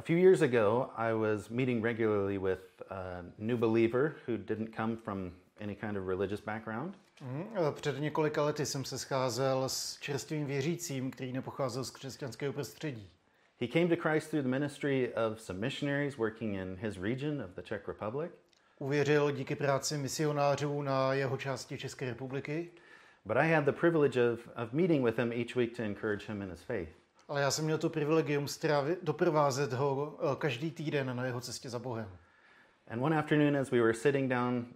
A few years ago, I was meeting regularly with a new believer who didn't come from any kind of religious background. Eh, Před několika lety jsem se scházel s čerstvým věřícím, který nepocházel z křesťanského prostředí. He came to Christ through the ministry of some missionaries working in his region of the Czech Republic. Uvěřil díky práci misionářů na jeho části České republiky, But I had the privilege of, of meeting with him each week to encourage him in his faith. Ale já jsem měl to privilegium strávit, doprovázet ho eh, každý týden na jeho cestě za Bohem. And one afternoon, as we were sitting down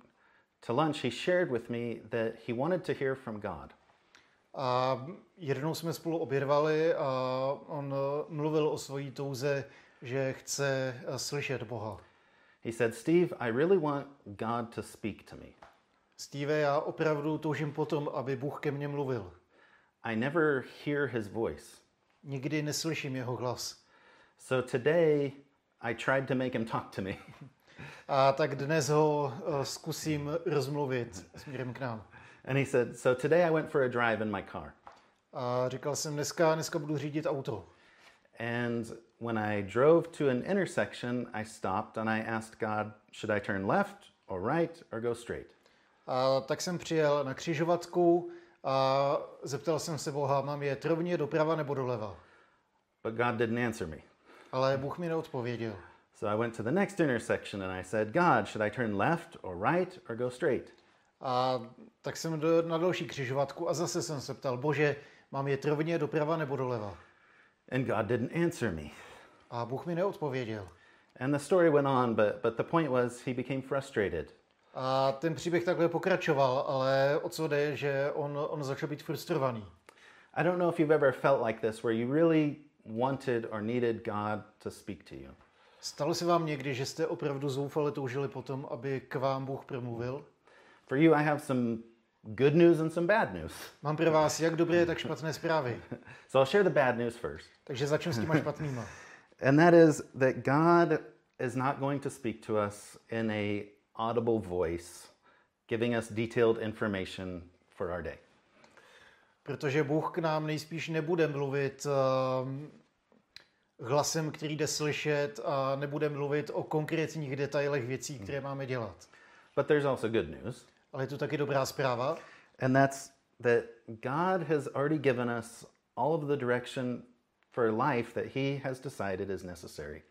to lunch, he shared with me that he wanted to hear from God. A jednou jsme spolu obědvali a on eh, mluvil o svojí touze, že chce eh, slyšet Boha. He said, Steve, I really want God to speak to me. Steve, já opravdu toužím potom, aby Bůh ke mně mluvil. I never hear his voice. Nikdy neslyším jeho hlas. So today, I tried to make him talk to me. A tak dnes ho eh, zkusím rozmluvit směrem k nám. And he said, So today I went for a drive in my car. A říkal jsem, dneska, dneska budu řídit auto. And when I drove to an intersection, I stopped and I asked God, Should I turn left or right or go straight? A tak jsem přijel na křižovatku a zeptal jsem se Boha, mám je rovně doprava nebo doleva. But God didn't answer me. Ale Bůh mi neodpověděl. So I went to the next intersection and I said, God, should I turn left or right or go straight? A tak jsem do, na další křižovatku a zase jsem se ptal, bože, mám je rovně doprava nebo doleva. And God didn't answer me. A Bůh mi neodpověděl. And the story went on, but, but the point was he became frustrated. A ten příběh takhle pokračoval, ale o co jde, že on, on začal být frustrovaný. I don't know if you've ever felt like this, where you really wanted or needed God to speak to you. Stalo se vám někdy, že jste opravdu zoufale toužili potom, aby k vám Bůh promluvil? For you, I have some good news and some bad news. Mám pro vás jak dobré, tak špatné zprávy. So I'll share the bad news first. Takže začnu s těma špatnýma. And that is that God is not going to speak to us in a audible voice, giving us detailed information for our day. Protože Bůh k nám nejspíš nebude mluvit um, hlasem, který jde slyšet a nebude mluvit o konkrétních detailech věcí, které máme dělat. But there's also good news, Ale je tu taky dobrá zpráva. and that's that God has already given us all of the direction for life that He has decided is necessary.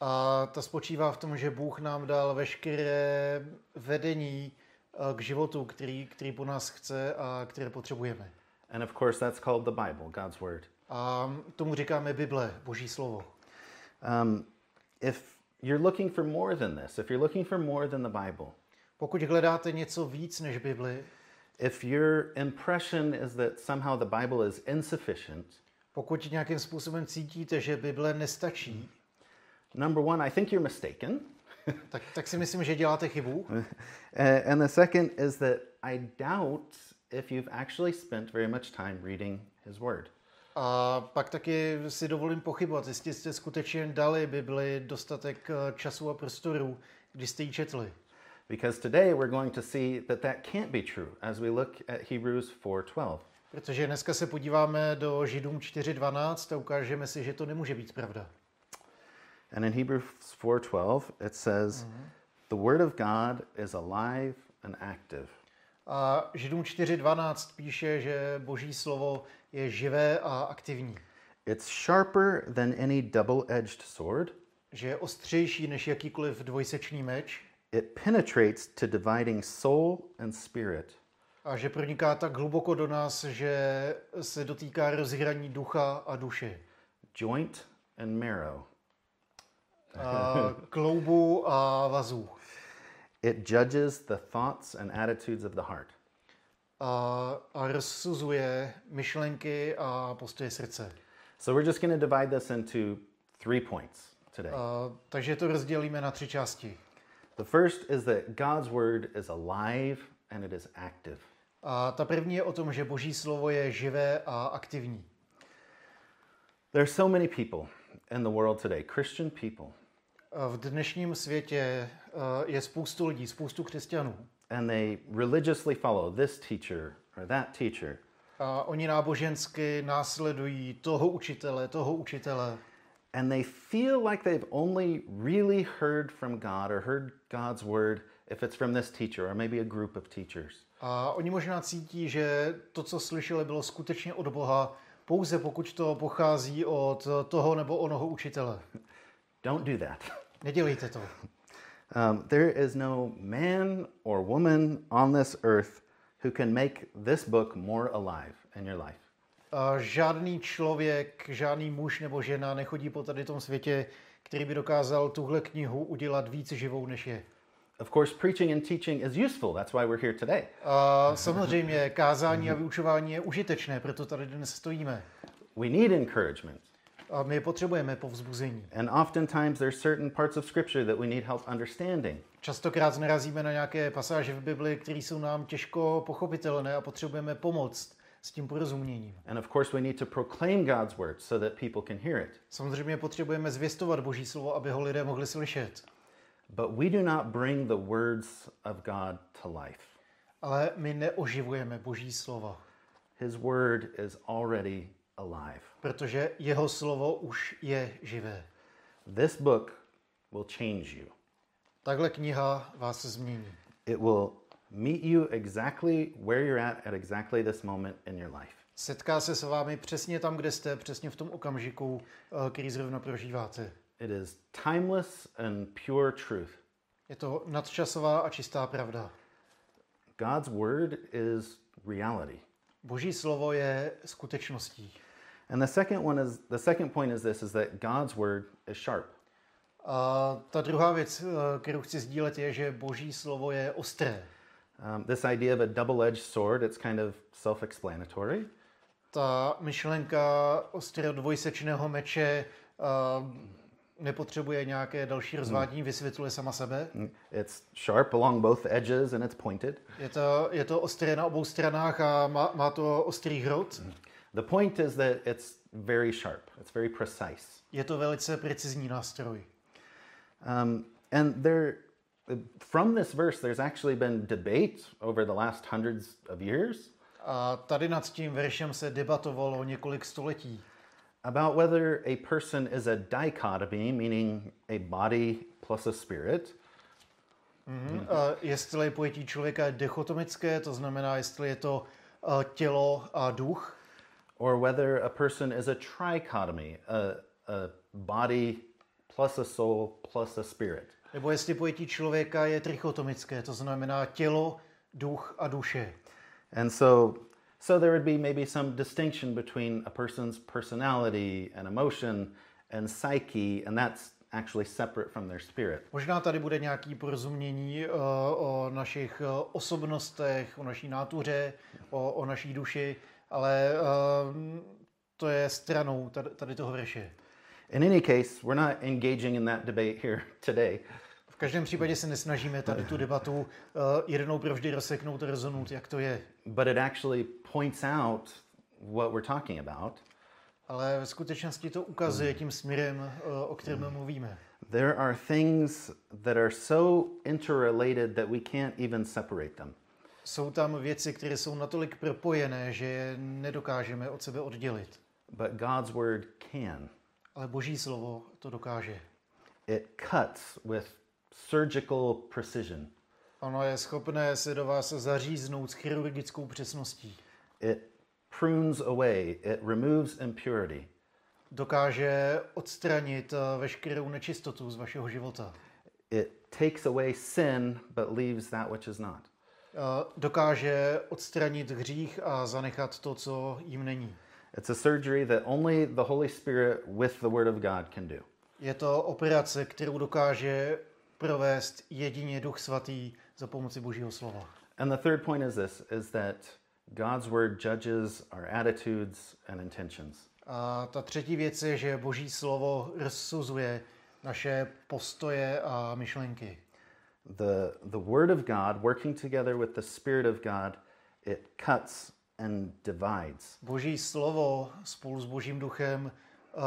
A ta spočívá v tom, že Bůh nám dal veškeré vedení eh, k životu, který, který po nás chce a které potřebujeme. And of course, that's called the Bible, God's Word. A tomu říkáme Bible, Boží slovo. Um, if you're looking for more than this, if you're looking for more than the Bible, Pokud hledáte něco víc než Bibli, if your impression is that somehow the Bible is insufficient, pokud nějakým způsobem cítíte, že Bible nestačí, number one, I think you're mistaken. tak, tak si myslím, že děláte chybu. Uh, and the second is that I doubt if you've actually spent very much time reading His Word. A pak taky si dovolím pochybovat, jestli jste skutečně dali Bibli dostatek eh, času a prostoru, když jste ji četli. Because today we're going to see that that can't be true as we look at Hebrews 4:12. Protože dneska se podíváme do Židům 4.12 a ukážeme si, že to nemůže být pravda. And in Hebrews 4:12 it says, "The word of God is alive and active." A Židům 4.12 píše, že Boží slovo je živé a aktivní. It's sharper than any double-edged sword. Že je ostřejší než jakýkoliv dvojsečný meč It penetrates to dividing soul and spirit, a že proniká tak hluboko do nás, že se dotýká rozhraní ducha a duše. joint and marrow. Kloubu a vazů. It judges the thoughts and attitudes of the heart. A, a rozsuzuje myšlenky a postoje srdce. So we're just going to divide this into three points today. A, takže to rozdělíme na tři části. The first is that God's word is alive and it is active. A ta první je o tom, že Boží slovo je živé a aktivní. There are so many people in the world today, Christian people, v dnešním světě eh, je spoustu lidí, spoustu křesťanů. and they religiously follow this teacher or that teacher. A oni nábožensky následují toho učitele, toho učitele. and they feel like they've only really heard from God or heard God's word if it's from this teacher or maybe a group of teachers. A oni možná cítí, že to, co slyšeli, bylo skutečně od Boha, pouze pokud to pochází od toho nebo onoho učitele. Don't do that. Nedělejte to. Um, there is no man or woman on this earth who can make this book more alive in your life. A žádný člověk, žádný muž nebo žena nechodí po tady tom světě, který by dokázal tuhle knihu udělat víc živou, než je. Of course, preaching and teaching is useful. That's why we're here today. A samozřejmě kázání a vyučování je užitečné, proto tady dnes stojíme. We need encouragement. A my potřebujeme povzbuzení. And oftentimes there's certain parts of scripture that we need help understanding. Častokrát narazíme na nějaké pasáže v Bibli, které jsou nám těžko pochopitelné a potřebujeme pomoct s tím porozuměním. And of course, we need to proclaim God's word so that people can hear it. Samozřejmě potřebujeme zvěstovat Boží slovo, aby ho lidé mohli slyšet. But we do not bring the words of God to life. Ale my neoživujeme Boží slova, His word is already alive. protože jeho slovo už je živé. This book will change you. Takhle kniha vás změní. It will meet you exactly where you're at at exactly this moment in your life. Setká se s vámi přesně tam, kde jste, přesně v tom okamžiku, eh, který zrovna prožíváte. It is timeless and pure truth. Je to nadčasová a čistá pravda. God's word is reality. Boží slovo je skutečností. And the second one is the second point is this is that God's word is sharp. A ta druhá věc, eh, kterou chci sdílet, je, že Boží slovo je ostré. Um, this idea of a double-edged sword, it's kind of self-explanatory. Ta myšlenka ostrého dvojsečného meče eh, nepotřebuje nějaké další rozvádění, vysvětluje sama sebe. It's sharp along both edges and it's pointed. Je to, je to ostré na obou stranách a má, má to ostrý hrot. The point is that it's very sharp. It's very precise. Je to velice precizní nástroj. Um, and there, from this verse, there's actually been debate over the last hundreds of years A tady nad tím veršem se debatovalo několik století. About whether a person is a dichotomy, meaning a body plus a spirit, A jestli pojetí člověka je dichotomické, to znamená, jestli je to eh, tělo a duch, or whether a person is a trichotomy, a, a body plus a soul plus a spirit. nebo jestli pojetí člověka je trichotomické, to znamená tělo, duch a duše. And so, so there would be maybe some distinction between a person's personality and emotion and psyche, and that's actually separate from their spirit. Možná tady bude nějaký porozumění eh, o našich eh, osobnostech, o naší nátuře, o, o naší duši, ale eh, to je stranou tady, tady toho verše. In any case, we're not engaging in that debate here today. V každém případě se nesnažíme tady tu debatu eh, jednou provždy rozseknout a rozhodnout, jak to je. but it actually points out what we're talking about. Ale v skutečnosti to ukazuje tím směrem, eh, o kterém mluvíme. There are things that are so interrelated that we can't even separate them. Jsou tam věci, které jsou natolik propojené, že je nedokážeme od sebe oddělit. But God's word can. Ale Boží slovo to dokáže. It cuts with surgical precision. Ono je schopné se do vás zaříznout s chirurgickou přesností. It prunes away, it removes impurity. Dokáže odstranit eh, veškerou nečistotu z vašeho života. It takes away sin but leaves that which is not. Eh, Dokáže odstranit hřích a zanechat to, co jim není. It's a surgery that only the Holy Spirit with the Word of God can do. Je to operace, kterou dokáže provést jedině Duch Svatý za pomoci Božího slova. And the third point is this is that God's word judges our attitudes and intentions. A ta třetí věc je, že Boží slovo rozsuzuje naše postoje a myšlenky. The, the word of God working together with the spirit of God, it cuts and divides. Boží slovo spolu s Božím duchem uh,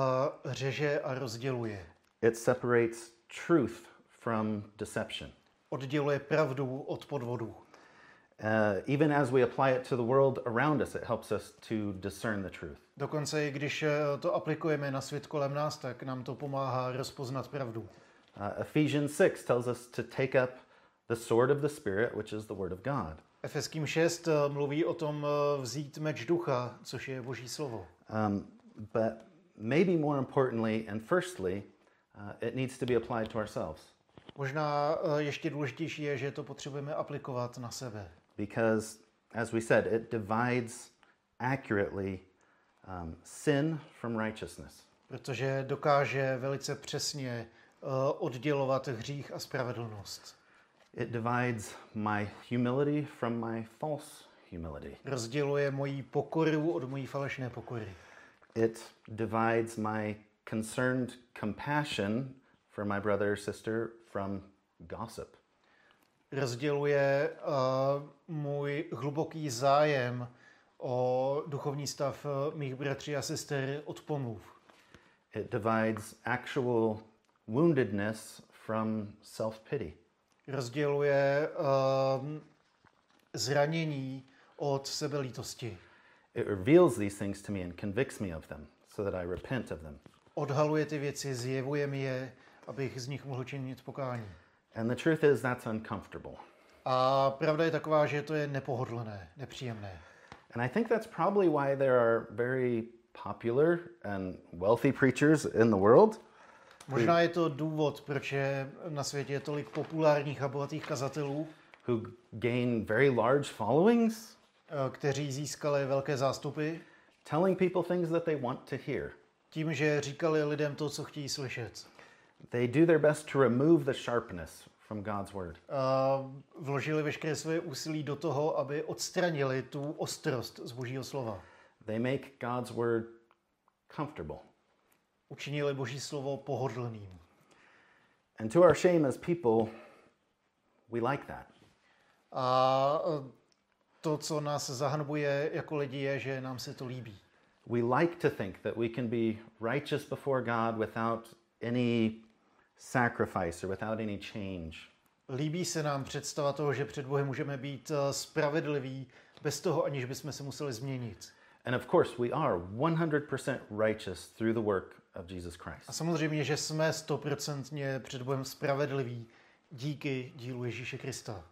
řeže a rozděluje. It separates truth from deception. Odděluje pravdu od podvodu. Uh, even as we apply it to the world around us, it helps us to discern the truth. Dokonce i když eh, to aplikujeme na svět kolem nás, tak nám to pomáhá rozpoznat pravdu. Uh, Ephesians 6 tells us to take up the sword of the Spirit, which is the Word of God. Efeským 6 eh, mluví o tom eh, vzít meč ducha, což je boží slovo. Um, but maybe more importantly and firstly, uh, it needs to be applied to ourselves. Možná eh, ještě důležitější je, že to potřebujeme aplikovat na sebe. Because, as we said, it divides accurately um, sin from righteousness. Protože dokáže velice přesně eh, oddělovat hřích a spravedlnost. It divides my humility from my false humility. Rozděluje moji pokoru od mojí falešné pokory. It divides my concerned compassion for my brother or sister from gossip. Rozděluje uh, můj hluboký zájem o duchovní stav eh, mých bratří a sester od pomluv. It divides actual woundedness from self pity. Rozděluje uh, zranění od sebelítosti. It reveals these things to me and convicts me of them so that I repent of them. Odhaluje ty věci, zjevuje mi je, abych z nich mohl činit pokání. And the truth is, that's uncomfortable. A pravda je taková, že to je nepohodlné, nepříjemné. And I think that's probably why there are very popular and wealthy preachers in the world Možná je to důvod, proč je na světě je tolik populárních a bohatých kazatelů, who gain very large followings, eh, kteří získali velké zástupy telling people things that they want to hear. tím, že říkali lidem to, co chtějí slyšet. They do their best to remove the sharpness from God's word. A vložili veškeré své úsilí do toho, aby odstranili tu ostrost z božího slova. They make God's word comfortable. Učinili boží slovo pohodlným. And to our shame as people, we like that. A eh, to, co nás zahanbuje jako lidi, je, že nám se to líbí. We like to think that we can be righteous before God without any sacrifice or without any change. Líbí se nám představa toho, že před Bohem můžeme být eh, spravedliví bez toho, aniž bychom se museli změnit. And of course, we are 100% righteous through the work of Jesus A Christ. samozřejmě, že jsme stoprocentně před Bohem spravedliví díky dílu Ježíše Krista.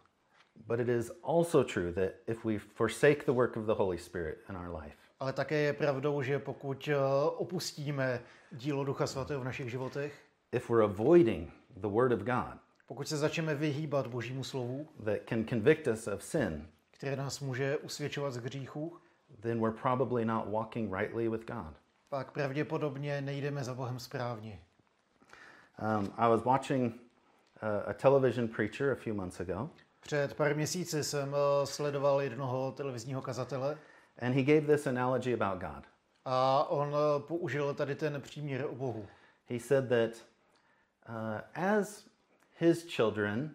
But it is also true that if we forsake the work of the Holy Spirit in our life, Ale také je pravdou, že pokud eh, opustíme dílo Ducha Svatého v našich životech, if we're avoiding the Word of God pokud se začneme vyhýbat Božímu slovu, that can convict us of sin, které nás může usvědčovat z hříchů, then we're probably not walking rightly with God. pak pravděpodobně nejdeme za Bohem správně. Um, I was watching a, a television preacher a few months ago, Před pár měsíci jsem eh, sledoval jednoho televizního kazatele and he gave this analogy about God. a on eh, použil tady ten příměr o Bohu. He said that uh, as his children,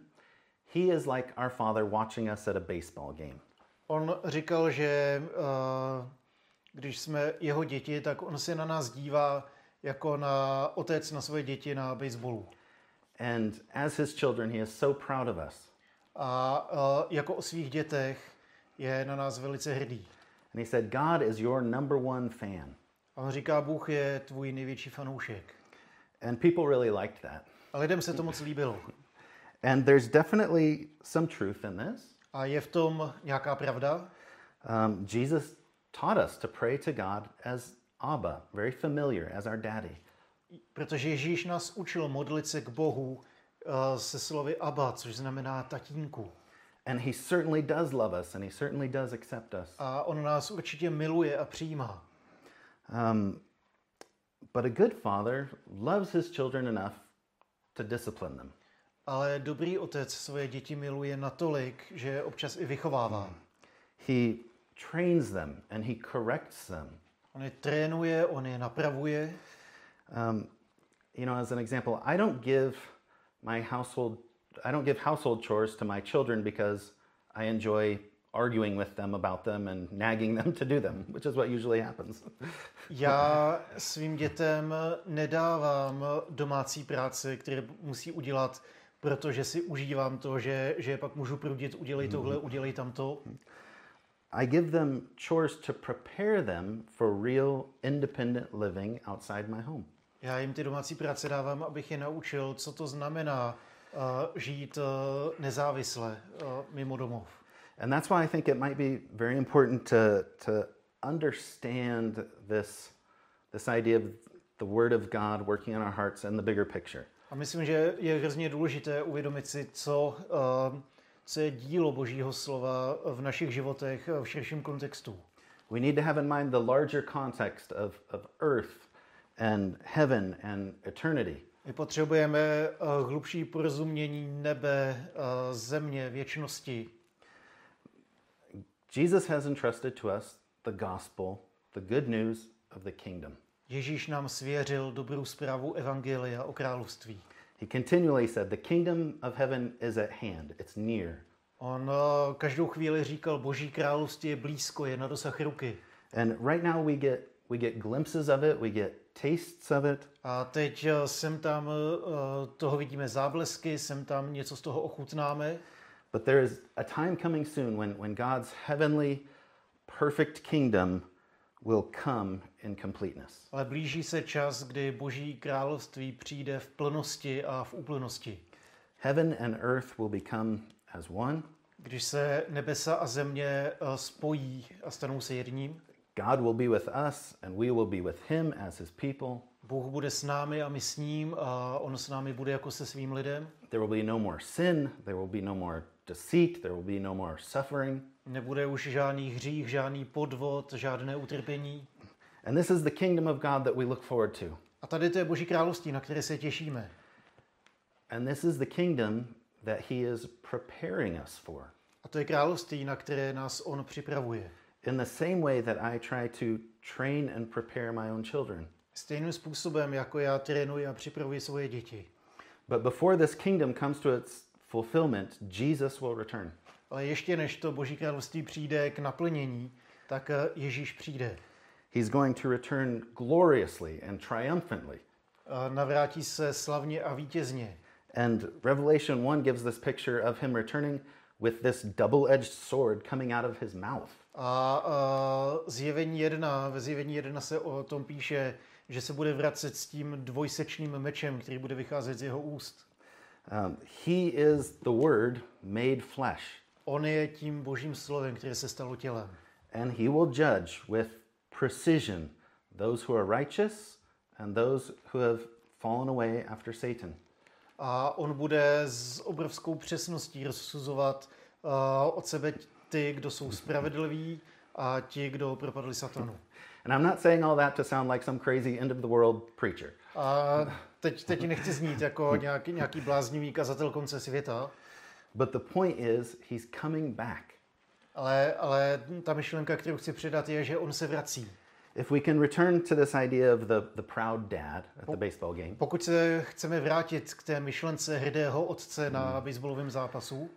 he is like our father watching us at a baseball game. On říkal, že eh, když jsme jeho děti, tak on se na nás dívá jako na otec na svoje děti na baseballu. And as his children, he is so proud of us. A eh, jako o svých dětech je na nás velice hrdý. And he said, God is your number one fan. A on říká, Bůh je tvůj největší fanoušek. And people really liked that. A lidem se to moc líbilo. And there's definitely some truth in this. A je v tom nějaká pravda? Um, Jesus taught us to pray to God as Abba, very familiar, as our daddy. Protože Ježíš nás učil modlit se k Bohu eh, se slovy Abba, což znamená tatínku. And he certainly does love us and he certainly does accept us. A on nás určitě miluje a přijímá. Um, but a good father loves his children enough to discipline them. Ale dobrý otec svoje děti miluje natolik, že je občas i vychovává. He trains them and he corrects them. On je trénuje, on je napravuje. Um, you know, as an example, I don't give my household, I don't give household chores to my children because I enjoy arguing with them about them and nagging them to do them, which is what usually happens. Já svým dětem nedávám domácí práce, které musí udělat protože si užívám to, že, že pak můžu prudit, udělej tohle, udělej tamto. I give them chores to prepare them for real independent living outside my home. Já jim ty domácí práce dávám, abych je naučil, co to znamená uh, žít uh, nezávisle uh, mimo domov. And that's why I think it might be very important to, to understand this, this idea of the Word of God working in our hearts and the bigger picture. A myslím, že je hrozně důležité uvědomit si, co, uh, co je dílo Božího slova v našich životech v širším kontextu. We need to have in mind the larger context of, of earth and heaven and eternity. My potřebujeme uh, hlubší porozumění nebe, uh, země, věčnosti. Jesus has entrusted to us the gospel, the good news of the kingdom. Ježíš nám svěřil dobrou zprávu Evangelia o království. He continually said, The kingdom of heaven is at hand, it's near. On uh, každou chvíli říkal, Boží království je blízko, je na dosah ruky. And right now we get we get glimpses of it, we get tastes of it, A teď uh, sem tam uh, toho vidíme záblesky, sem tam něco z toho ochutnáme, but there is a time coming soon when, when God's heavenly perfect kingdom will come in completeness. ale blíží se čas, kdy Boží království přijde v plnosti a v úplnosti. Heaven and earth will become as one. Když se nebesa a země uh, spojí a stanou se jedním, God will be with us and we will be with him as his people. Bůh bude s námi a my s ním a on s námi bude jako se svým lidem. There will be no more sin, there will be no more deceit, there will be no more suffering. Nebude už žádný hřích, žádný podvod, žádné utrpení. And this is the kingdom of God that we look forward to. A tady to je Boží království, na které se těšíme. And this is the kingdom that he is preparing us for. A to je království, na které nás on připravuje. In the same way that I try to train and prepare my own children. Stejným způsobem, jako já trénuji a připravuji svoje děti. But before this kingdom comes to its fulfillment, Jesus will return. Ale ještě než to Boží království přijde k naplnění, tak eh, Ježíš přijde. He's going to return gloriously and triumphantly. A Navrátí se slavně a vítězně. And Revelation 1 gives this picture of him returning with this double edged sword coming out of his mouth. A, a zjevení 1, ve zjevení 1 se o tom píše, že se bude vracet s tím dvojsečným mečem, který bude vycházet z jeho úst. Um, he is the Word made flesh, On je tím božím slovem, které se stalo tělem. and he will judge with precision those who are righteous and those who have fallen away after Satan. A on bude s obrovskou přesností rozsuzovat uh, od sebe ty, kdo jsou spravedliví a ti, kdo propadli satanu. And I'm not saying all that to sound like some crazy end of the world preacher. A teď, teď nechci znít jako nějaký, nějaký bláznivý kazatel konce světa, But the point is, he's coming back. ale, ale ta myšlenka, kterou chci předat, je, že on se vrací. If we can return to this idea of the, the proud dad at the baseball game, Pokud se chceme vrátit k té myšlence hrdého otce na baseballovém zápasu,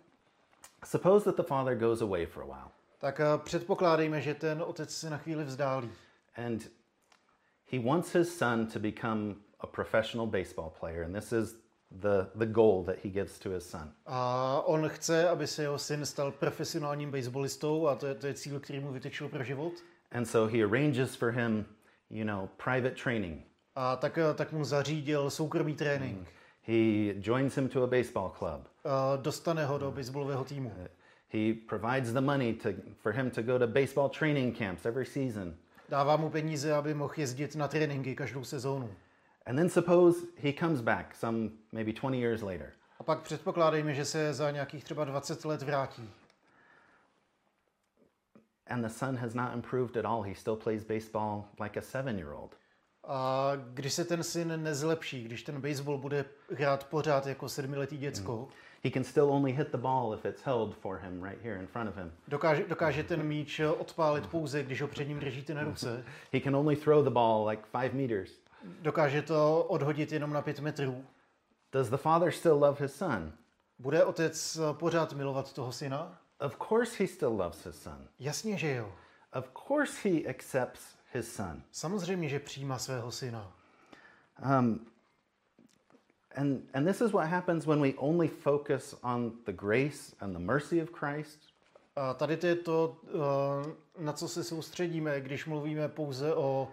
suppose that the father goes away for a while tak eh, předpokládejme, že ten otec se na chvíli vzdálí. and he wants his son to become a professional baseball player. And this is the, the goal that he gives to his son. A on chce, aby se jeho syn stal profesionálním baseballistou a to je, to je cíl, který mu vytečil pro život. And so he arranges for him, you know, private training. A tak, tak mu zařídil soukromý trénink. He joins him to a baseball club. A dostane ho do baseballového týmu. He provides the money to, for him to go to baseball training camps every season. Dává mu peníze, aby mohl jezdit na tréninky každou sezónu. And then suppose he comes back some maybe 20 years later. A pak předpokládejme, že se za nějakých třeba 20 let vrátí. And the son has not improved at all. He still plays baseball like a seven year old. A když se ten syn nezlepší, když ten baseball bude hrát pořád jako sedmiletý děcko, He can still only hit the ball if it's held for him right here in front of him. dokáže, dokáže ten míč odpálit pouze, když ho před ním držíte na ruce. He can only throw the ball like five meters. Dokáže to odhodit jenom na pět metrů. Does the father still love his son? Bude otec pořád milovat toho syna? Of course, he still loves his son. Jasně, že jo. Of course, he accepts his son. Samozřejmě, že přijímá svého syna. Um, And, and this is what happens when we only focus on the grace and the mercy of Christ A tady to je to, eh, na co se soustředíme, když mluvíme pouze o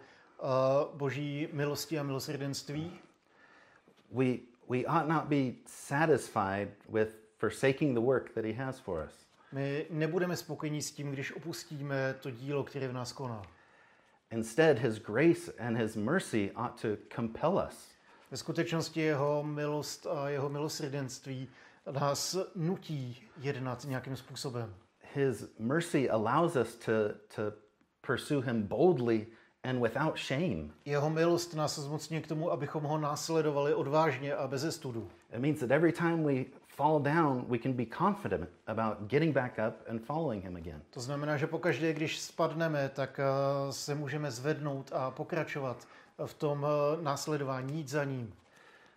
eh, boží milosti a milosrdenství. we, we ought not be satisfied with forsaking the work that He has for us. My nebudeme spokojení s tím, když opustíme to dílo, které v nás koná. Instead, His grace and His mercy ought to compel us. Ve skutečnosti jeho milost a jeho milosrdenství nás nutí jednat nějakým způsobem. His mercy allows us to, to pursue Him boldly and without shame. Jeho milost nás zmocňuje k tomu, abychom ho následovali odvážně a bez studu. It means that every time we fall down, we can be confident about getting back up and following Him again. To znamená, že pokaždé, když spadneme, tak eh, se můžeme zvednout a pokračovat v tom eh, následování, jít za ním.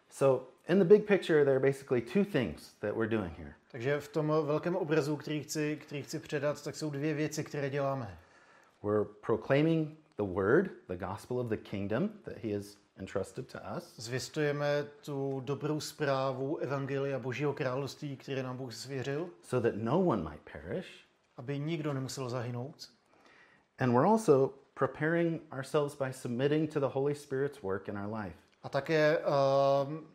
So, in the big picture, there are basically two things that we're doing here. Takže v tom velkém obrazu, který chci, který chci předat, tak jsou dvě věci, které děláme. We're proclaiming the word, the gospel of the kingdom that He has entrusted to us. Zvěstujeme tu dobrou zprávu Evangelia Božího království, které nám Bůh svěřil, so that no one might perish. aby nikdo nemusel zahynout. And we're also preparing ourselves by submitting to the Holy Spirit's work in our life. A také, um,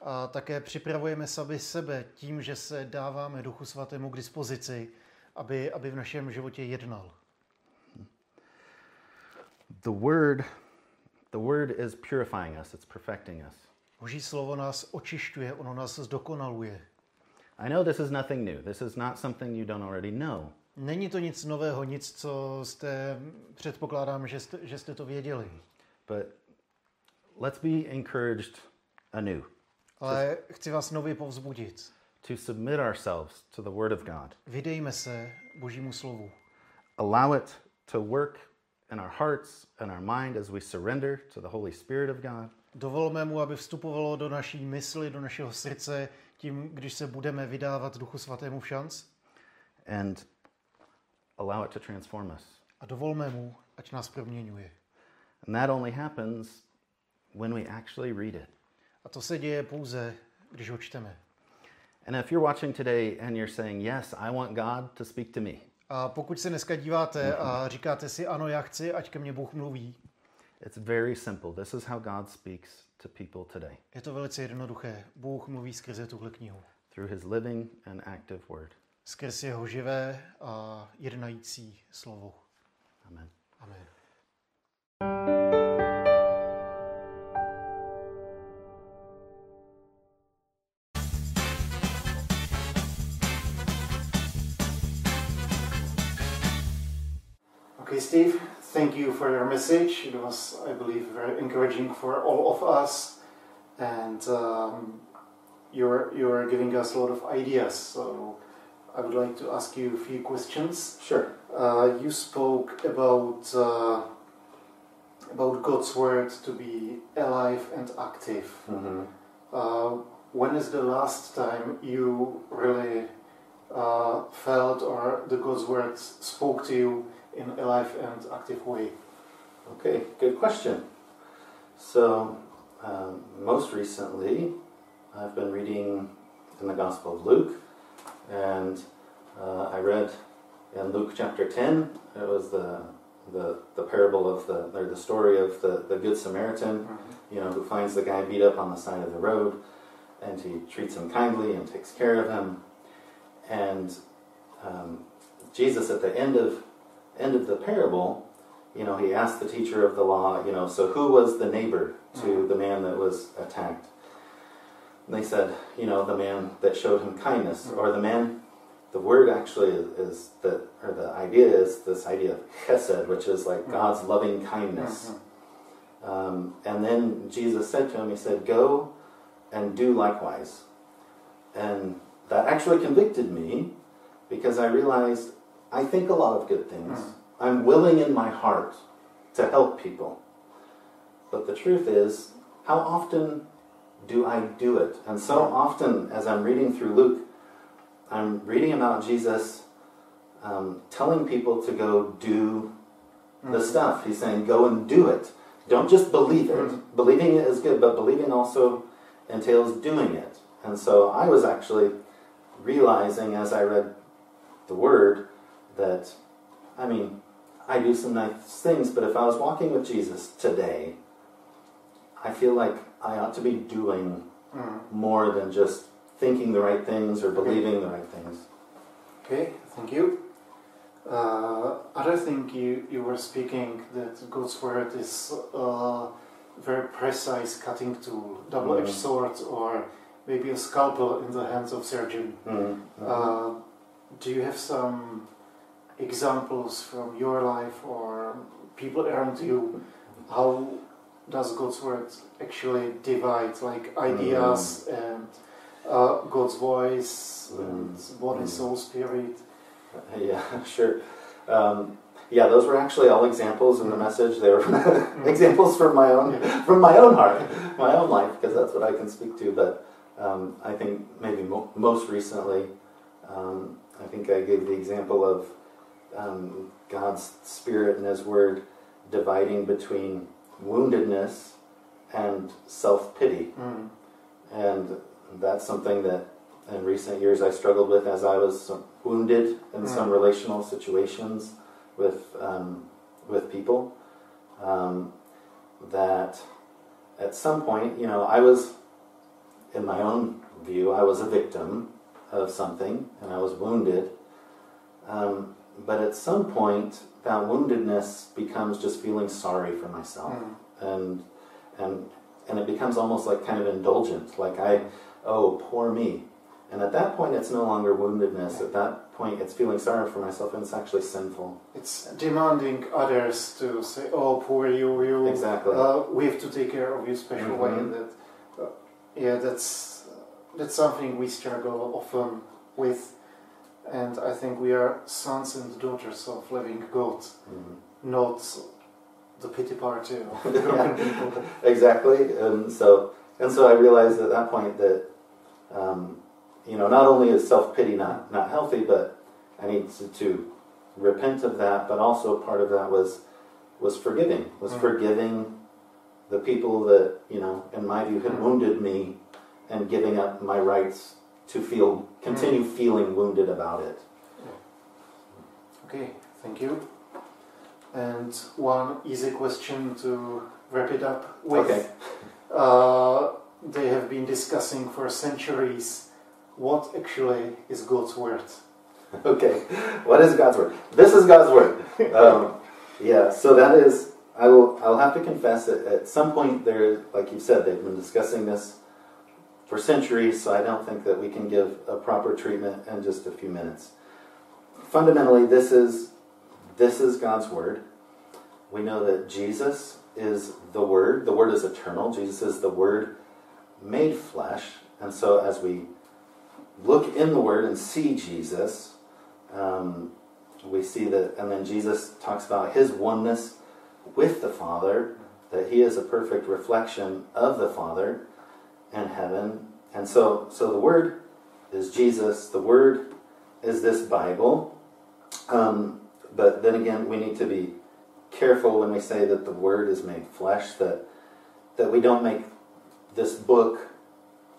a také připravujeme sami sebe tím, že se dáváme Duchu Svatému k dispozici, aby, aby v našem životě jednal. The word the word is purifying us, it's perfecting us. Boží slovo nás očišťuje, ono nás zdokonaluje. I know this is nothing new. This is not something you don't already know. Není to nic nového, nic, co jste, předpokládám, že jste, že jste to věděli. But let's be encouraged anew Ale chci vás nově povzbudit. to submit ourselves to the word of God. Vydejme se Božímu slovu. Allow it to work in our hearts and our mind as we surrender to the Holy Spirit of God. Dovolme mu, aby vstupovalo do naší mysli, do našeho srdce, tím, když se budeme vydávat Duchu Svatému v šanc. and allow it to transform us. A dovolme mu, ať nás proměňuje. And that only happens when we actually read it. A to se děje pouze, když ho čteme. And if you're watching today and you're saying, Yes, I want God to speak to me, A pokud se dneska díváte a říkáte si, ano, já chci, ať ke mně Bůh mluví, it's very simple. This is how God speaks to people today je to velice jednoduché. Bůh mluví skrze tuhle knihu. through his living and active word. Skrz jeho živé a jednající slovo. Amen. Amen. Steve, thank you for your message. It was, I believe, very encouraging for all of us, and um, you're you're giving us a lot of ideas. So, I would like to ask you a few questions. Sure. Uh, you spoke about uh, about God's word to be alive and active. Mm-hmm. Uh, when is the last time you really uh, felt or the God's word spoke to you in a live and active way? Okay, good question. So, um, most recently, I've been reading in the Gospel of Luke, and uh, I read in Luke chapter 10, it was the, the, the parable of the, or the story of the, the Good Samaritan, you know, who finds the guy beat up on the side of the road, and he treats him kindly and takes care of him. And um, Jesus, at the end of end of the parable, you know, he asked the teacher of the law, you know, so who was the neighbor to mm-hmm. the man that was attacked? And they said, you know, the man that showed him kindness, mm-hmm. or the man. The word actually is, is that, or the idea is this idea of chesed, which is like mm-hmm. God's loving kindness. Um, and then Jesus said to him, He said, Go and do likewise. And that actually convicted me because I realized I think a lot of good things. I'm willing in my heart to help people. But the truth is, how often do I do it? And so often, as I'm reading through Luke, I'm reading about Jesus um, telling people to go do the stuff. He's saying, go and do it. Don't just believe it. Mm. Believing it is good, but believing also entails doing it. And so I was actually realizing as I read the word that, I mean, I do some nice things, but if I was walking with Jesus today, I feel like I ought to be doing Mm. more than just thinking the right things or believing the right things. Okay, thank you. Uh, other thing you, you were speaking that God's word is a very precise cutting tool, double-edged Mhm. sword, or maybe a scalpel in the hands of surgeon. Mm. Uh, do you have some examples from your life or people around you? How does God's word actually divide like ideas and uh, God's voice and body, Mm. soul, spirit? Yeah, sure. Um, yeah, those were actually all examples in the message. They were examples from my own from my own heart, my own life, because that's what I can speak to. But um, I think maybe mo- most recently, um, I think I gave the example of um, God's Spirit and His Word dividing between woundedness and self pity. Mm. And that's something that in recent years I struggled with as I was wounded in some Mm. relational situations with, um, with people. Um, that at some point, you know, I was, in my own view, I was a victim of something and I was wounded. Um, but at some point, that woundedness becomes just feeling sorry for myself Mm. and and and it becomes almost like kind of indulgent like i oh poor me and at that point it's no longer woundedness at that point it's feeling sorry for myself and it's actually sinful It's demanding others to say, "Oh, poor you, you." exactly Uh, we have to take care of you special way. Mhm. And that, uh, yeah, that's that's something we struggle often with, and I think we are sons and daughters of living God, Mhm. not the pity party of broken people. exactly and so and so i realized at that point that um, you know not only is self-pity not not healthy but i need to, to repent of that but also part of that was was forgiving was Mm. forgiving the people that you know in my view had Mm. wounded me and giving up my rights to feel continue feeling wounded about it Okay, thank you. And one easy question to wrap it up with. okay Uh, they have been discussing for centuries what actually is God's word. Okay, what is God's word? This is God's word. Um, yeah, so that is. I will. I'll have to confess that at some point there, like you said, they've been discussing this for centuries. So I don't think that we can give a proper treatment in just a few minutes. Fundamentally, this is this is God's word. We know that Jesus is the Word. The Word is eternal. Jesus is the Word made flesh, and so as we look in the Word and see Jesus, um, we see that, and then Jesus talks about his oneness with the Father, that he is a perfect reflection of the Father and heaven. And so, so the Word is Jesus, the Word is this Bible. Um, but then again, we need to be careful when we say that the Word is made flesh, that, that we don't make this book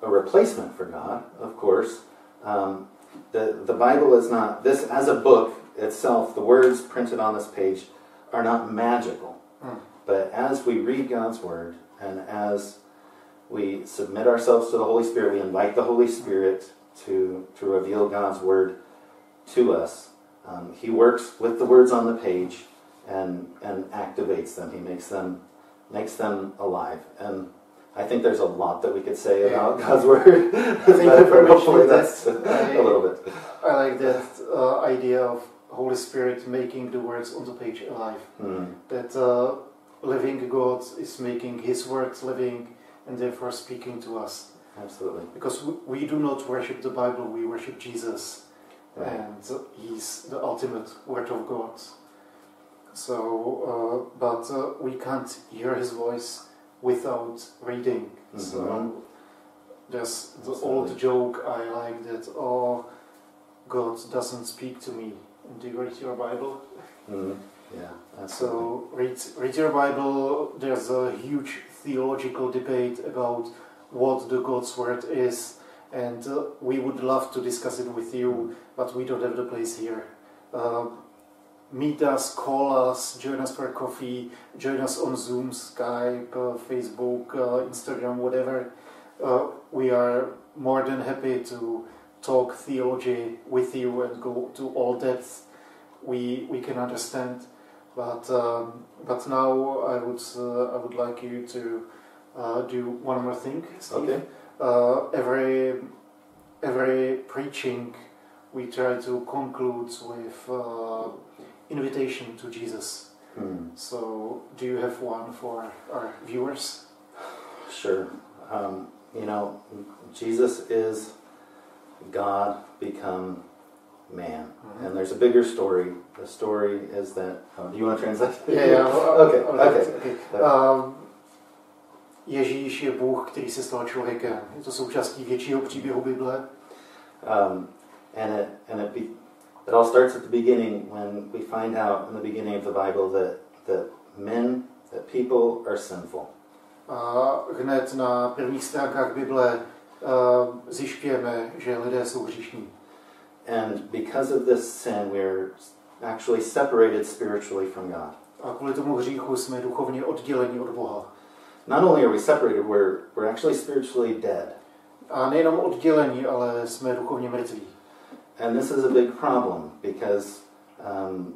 a replacement for God, of course. Um, the, the Bible is not, this as a book itself, the words printed on this page are not magical. Mm. But as we read God's Word and as we submit ourselves to the Holy Spirit, we invite the Holy Spirit to, to reveal God's Word to us. Um, he works with the words on the page and, and activates them. He makes them, makes them alive. And I think there's a lot that we could say Yeah. about God's Word. Thank you but for hopefully that's that. a little bit. I like that uh, idea of Holy Spirit making the words on the page alive. Hmm. That uh, living God is making His words living and therefore speaking to us. Absolutely. Because we, we do not worship the Bible, we worship Jesus. Right. and he's the ultimate word of God. So, uh, but uh, we can't hear his voice without reading. So Mhm. there's the Absolutely. old joke I like that. Oh, God doesn't speak to me. Do you read your Bible? Mm, yeah, So read, read your Bible. There's a huge theological debate about what the God's word is, and uh, we would love to discuss it with you, but we don't have the place here. Uh, meet us, call us, join us for coffee, join us on Zoom, Skype, uh, Facebook, uh, Instagram, whatever. Uh, we are more than happy to talk theology with you and go to all depths we we can understand. But um, but now I would uh, I would like you to uh, do one more thing, Steve. Okay. Uh, every every preaching we try to conclude with uh, invitation to Jesus. Hmm. So do you have one for our viewers? Sure. Um, you know, Jesus is God become man. Mhm. And there's a bigger story. The story is that. Oh, do you want to translate? Yeah, yeah. okay, okay. okay. Um, Ježíš je Bůh, který se stal člověkem. Je to součástí většího příběhu Bible. Um, and it and it be, it all starts at the beginning when we find out in the beginning of the Bible that that men, that people are sinful. A hned na prvních stránkách Bible uh, zjišťujeme, že lidé jsou hříšní. And because of this sin, we're actually separated spiritually from God. A kvůli tomu hříchu jsme duchovně odděleni od Boha. Not only are we separated, we're we're actually spiritually dead. A nejenom oddělení, ale jsme duchovně mrtví. And this is a big problem because um,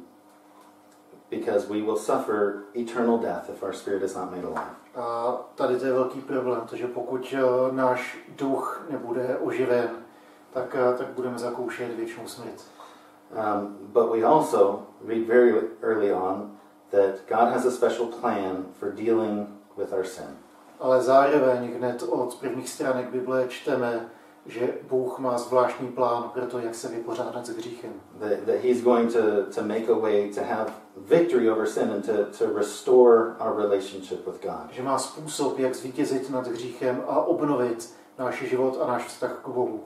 because we will suffer eternal death if our spirit is not made alive. A tady to je velký problém, protože pokud uh, náš duch nebude oživen, tak, uh, tak budeme zakoušet věčnou smrt. Um, but we also read very early on that God has a special plan for dealing with our sin. Ale zároveň hned od prvních stránek Bible čteme, že Bůh má zvláštní plán pro to, jak se vypořádat s hříchem. That, that He's going to, to make a way to have victory over sin and to, to restore our relationship with God. Že má způsob, jak zvítězit nad hříchem a obnovit náš život a náš vztah k Bohu.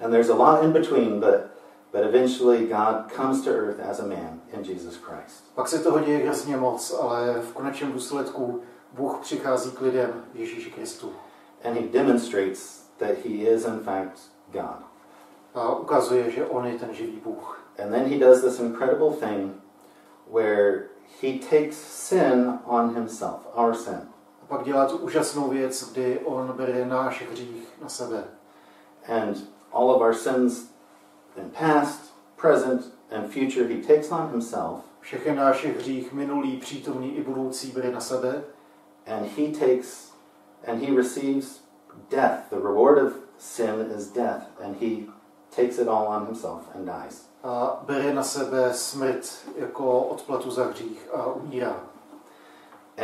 And there's a lot in between, but, but eventually God comes to earth as a man in Jesus Christ. Pak se toho děje hrozně moc, ale v konečném důsledku Bůh přichází k lidem v Ježíši Kristu. And He demonstrates that He is, in fact, God. A ukazuje, že On je ten živý Bůh. And then He does this incredible thing where He takes sin on Himself, our sin. Pak dělá tu úžasnou věc, kdy On bere náš hřích na sebe. And all of our sins in past, present, and future, He takes on Himself. Všechny náš hřích, minulý, přítomný i budoucí, bere na sebe. And He takes, and He receives death. The reward of sin is death. And He takes it all on Himself and dies. A bere na sebe smrt jako odplatu za hřích a umírá.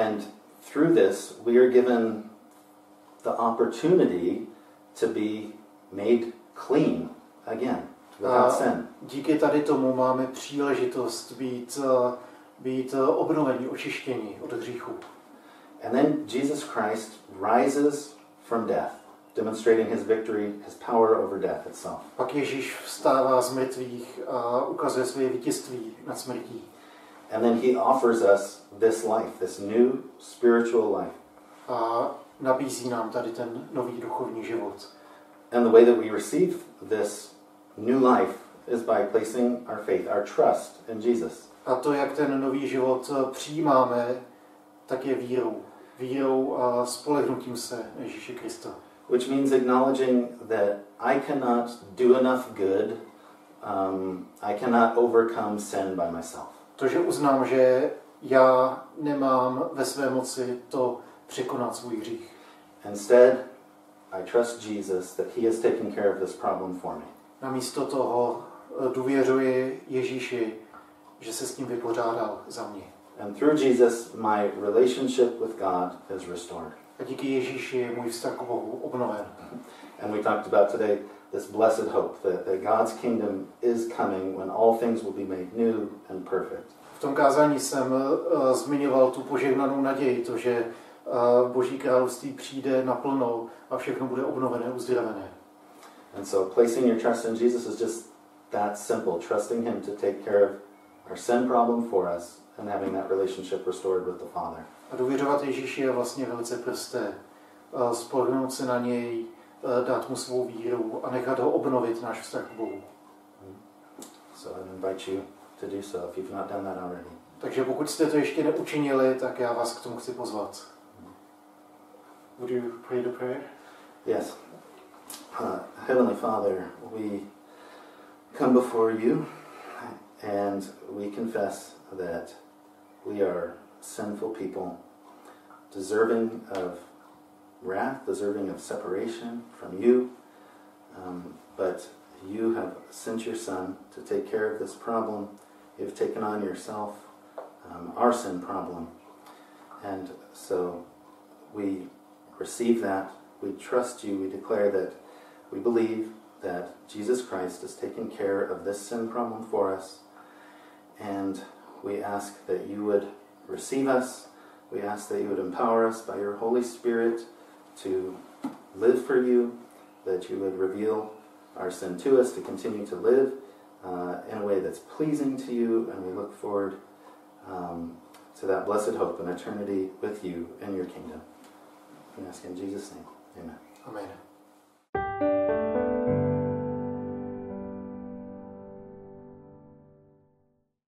And through this, we are given the opportunity to be made clean again, without sin. Díky tady tomu máme příležitost být, eh, být eh, obnovení, očištění od hříchu. And then Jesus Christ rises from death, demonstrating his victory, his power over death itself. Pak Ježíš vstává z mrtvých a ukazuje své vítězství nad smrtí. And then he offers us this life, this new spiritual life. A nabízí nám tady ten nový duchovní život. And the way that we receive this new life is by placing our faith, our trust in Jesus. A to, jak ten nový život eh, přijímáme, tak je vírou. Vírou a spolehnutím se Ježíše Krista. which means acknowledging that I cannot do enough good, um, I cannot overcome sin by myself. To, že uznám, že já nemám ve své moci to překonat svůj hřích. Instead, I trust Jesus that He has taken care of this problem for me. Namísto toho eh, důvěřuji Ježíši, že se s tím vypořádal za mě. And through Jesus, my relationship with God is restored. A díky Ježíši je můj vztah k Bohu obnoven. And we talked about today this blessed hope that, that God's kingdom is coming when all things will be made new and perfect. V tom kázání jsem uh, zmiňoval tu požehnanou naději, to, že uh, Boží království přijde naplno a všechno bude obnovené, uzdravené. And so placing your trust in Jesus is just that simple, trusting Him to take care of our sin problem for us and having that relationship restored with the Father. A důvěřovat Ježíši je vlastně velice prosté. Eh, Spolehnout se na něj, dát mu svou víru a nechat ho obnovit náš vztah k Bohu. So I invite you to do so if you've not done that already. Takže pokud jste to ještě neučinili, tak já vás k tomu chci pozvat. Would you pray the prayer? Yes. Uh, Heavenly Father, we come before you and we confess that we are sinful people, deserving of wrath, deserving of separation from you. Um, but you have sent your Son to take care of this problem. You've taken on yourself um, our sin problem. And so we receive that. We trust you. We declare that we believe that Jesus Christ has taken care of this sin problem for us. And we ask that you would receive us. We ask that you would empower us by your Holy Spirit to live for you, that you would reveal our sin to us to continue to live uh, in a way that's pleasing to you. And we look forward um, to that blessed hope and eternity with you in your kingdom. We ask in Jesus' name. Amen. Amen.